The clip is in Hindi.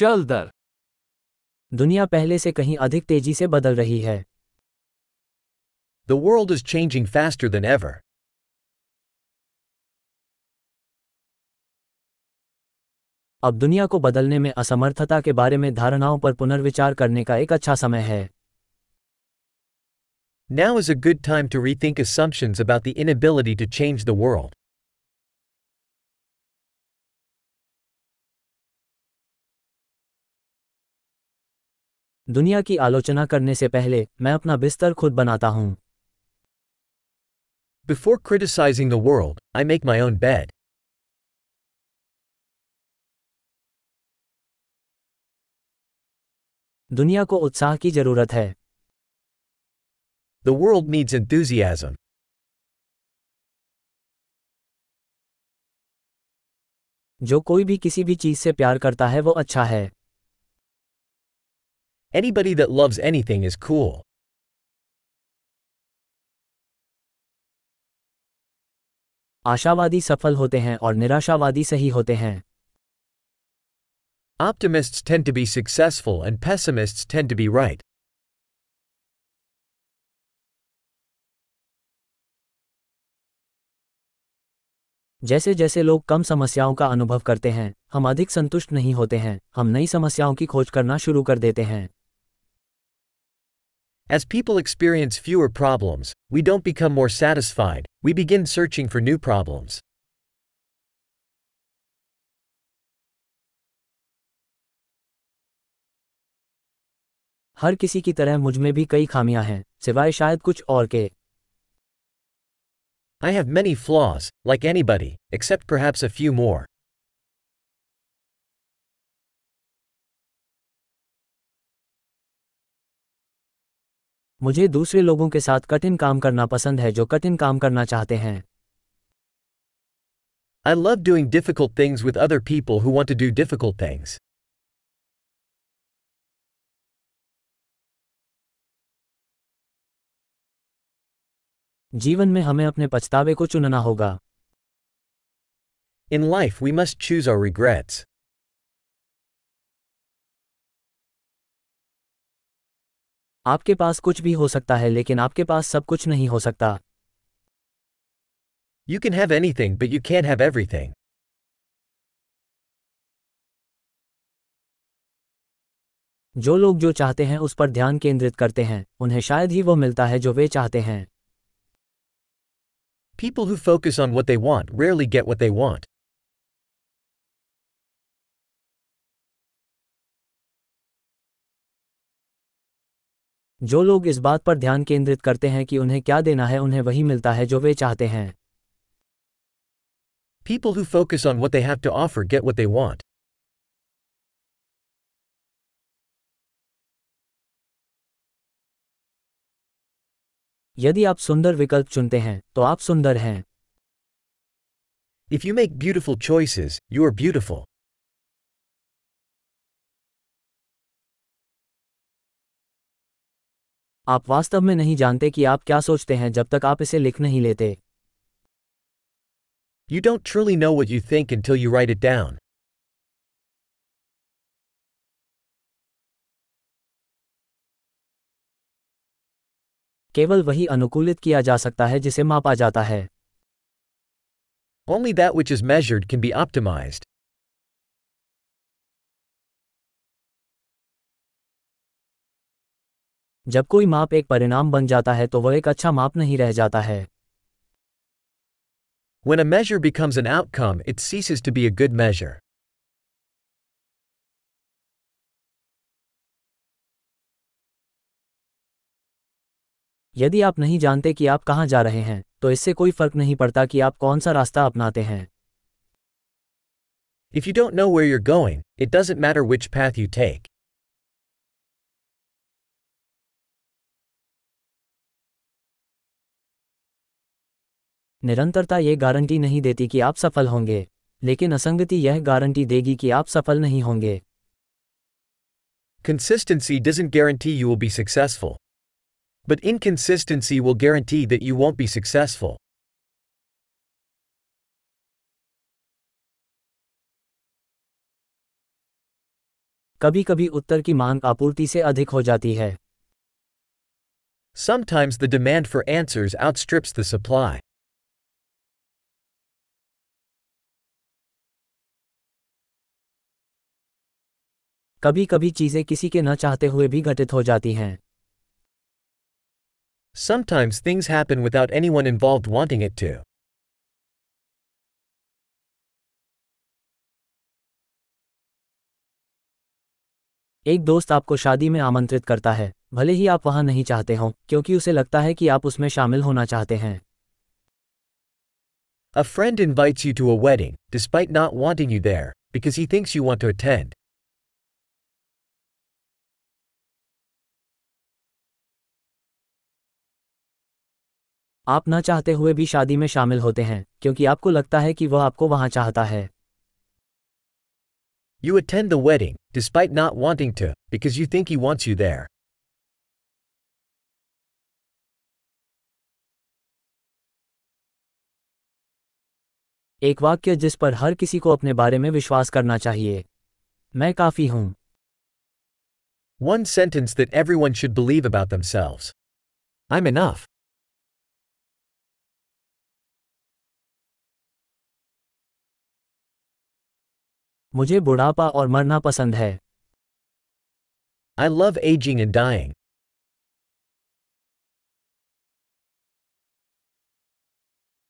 चल दर। दुनिया पहले से कहीं अधिक तेज़ी से बदल रही है। The world is changing faster than ever अब दुनिया को बदलने में असमर्थता के बारे में धारणाओं पर पुनर्विचार करने का एक अच्छा समय है। Now is a good time to rethink about the inability to change the world दुनिया की आलोचना करने से पहले मैं अपना बिस्तर खुद बनाता हूँ Before criticizing the world, I make my own bed. दुनिया को उत्साह की ज़रूरत है The world needs enthusiasm. जो कोई भी किसी भी चीज़ से प्यार करता है वो अच्छा है Anybody that loves anything is cool. आशावादी सफल होते हैं और निराशावादी सही होते हैं Optimists tend to be successful and pessimists tend to be right. जैसे जैसे लोग कम समस्याओं का अनुभव करते हैं हम अधिक संतुष्ट नहीं होते हैं हम नई समस्याओं की खोज करना शुरू कर देते हैं As people experience fewer problems, we don't become more satisfied, we begin searching for new problems. हर किसी की तरह मुझ में भी कई खामियां हैं सिवाय शायद कुछ और के I have many flaws, like anybody, except perhaps a few more. मुझे दूसरे लोगों के साथ कठिन काम करना पसंद है जो कठिन काम करना चाहते हैं I love doing difficult things with other people who want to do difficult things. जीवन में हमें अपने पछतावे को चुनना होगा In life, we must choose our regrets. आपके पास कुछ भी हो सकता है लेकिन आपके पास सब कुछ नहीं हो सकता। You can have anything but you can have everything जो लोग जो चाहते हैं उस पर ध्यान केंद्रित करते हैं। उन्हें शायद ही वो मिलता है जो वे चाहते हैं। People who focus on what they want rarely get what they want जो लोग इस बात पर ध्यान केंद्रित करते हैं कि उन्हें क्या देना है उन्हें वही मिलता है जो वे चाहते हैं People who focus on what they have to offer get what they want. यदि आप सुंदर विकल्प चुनते हैं तो आप सुंदर हैं If you make beautiful choices, you are beautiful. आप वास्तव में नहीं जानते कि आप क्या सोचते हैं जब तक आप इसे लिख नहीं लेते। You don't truly know what you think it you write it down केवल वही अनुकूलित किया जा सकता है जिसे मापा जाता है। Only that which is measured can be optimised जब कोई माप एक परिणाम बन जाता है तो वह एक अच्छा माप नहीं रह जाता है When a measure becomes an outcome, it ceases to be a good measure. यदि आप नहीं जानते कि आप कहाँ जा रहे हैं तो इससे कोई फ़र्क नहीं पड़ता कि आप कौन सा रास्ता अपनाते हैं If you don't know where you're going, it doesn't matter which path you take. निरंतरता ये गारंटी नहीं देती कि आप सफल होंगे लेकिन असंगति यह गारंटी देगी कि आप सफल नहीं होंगे। Consistency doesn't guarantee you be successful but inconsistency will guarantee that you won't be successful कभी कभी उत्तर की मांग आपूर्ति से अधिक हो जाती है। Sometimes the demand for answers outstrips the supply कभी कभी चीज़ें किसी के न चाहते हुए भी घटित हो जाती हैं Sometimes things happen without anyone involved wanting it to. एक दोस्त आपको शादी में आमंत्रित करता है भले ही आप वहाँ नहीं चाहते हों क्योंकि उसे लगता है कि आप उसमें शामिल होना चाहते हैं A friend invites you to a wedding, despite not wanting you there, because he thinks you want to attend. आप ना चाहते हुए भी शादी में शामिल होते हैं क्योंकि आपको लगता है कि वह आपको वहाँ चाहता है। You attend the wedding despite not wanting to because you think you want you there एक वाक्य जिस पर हर किसी को अपने बारे में विश्वास करना चाहिए। मैं काफ़ी हूँ। One sentence that everyone should believe about themselves I M enough मुझे बुढ़ापा और मरना पसंद है। I love ageing and dying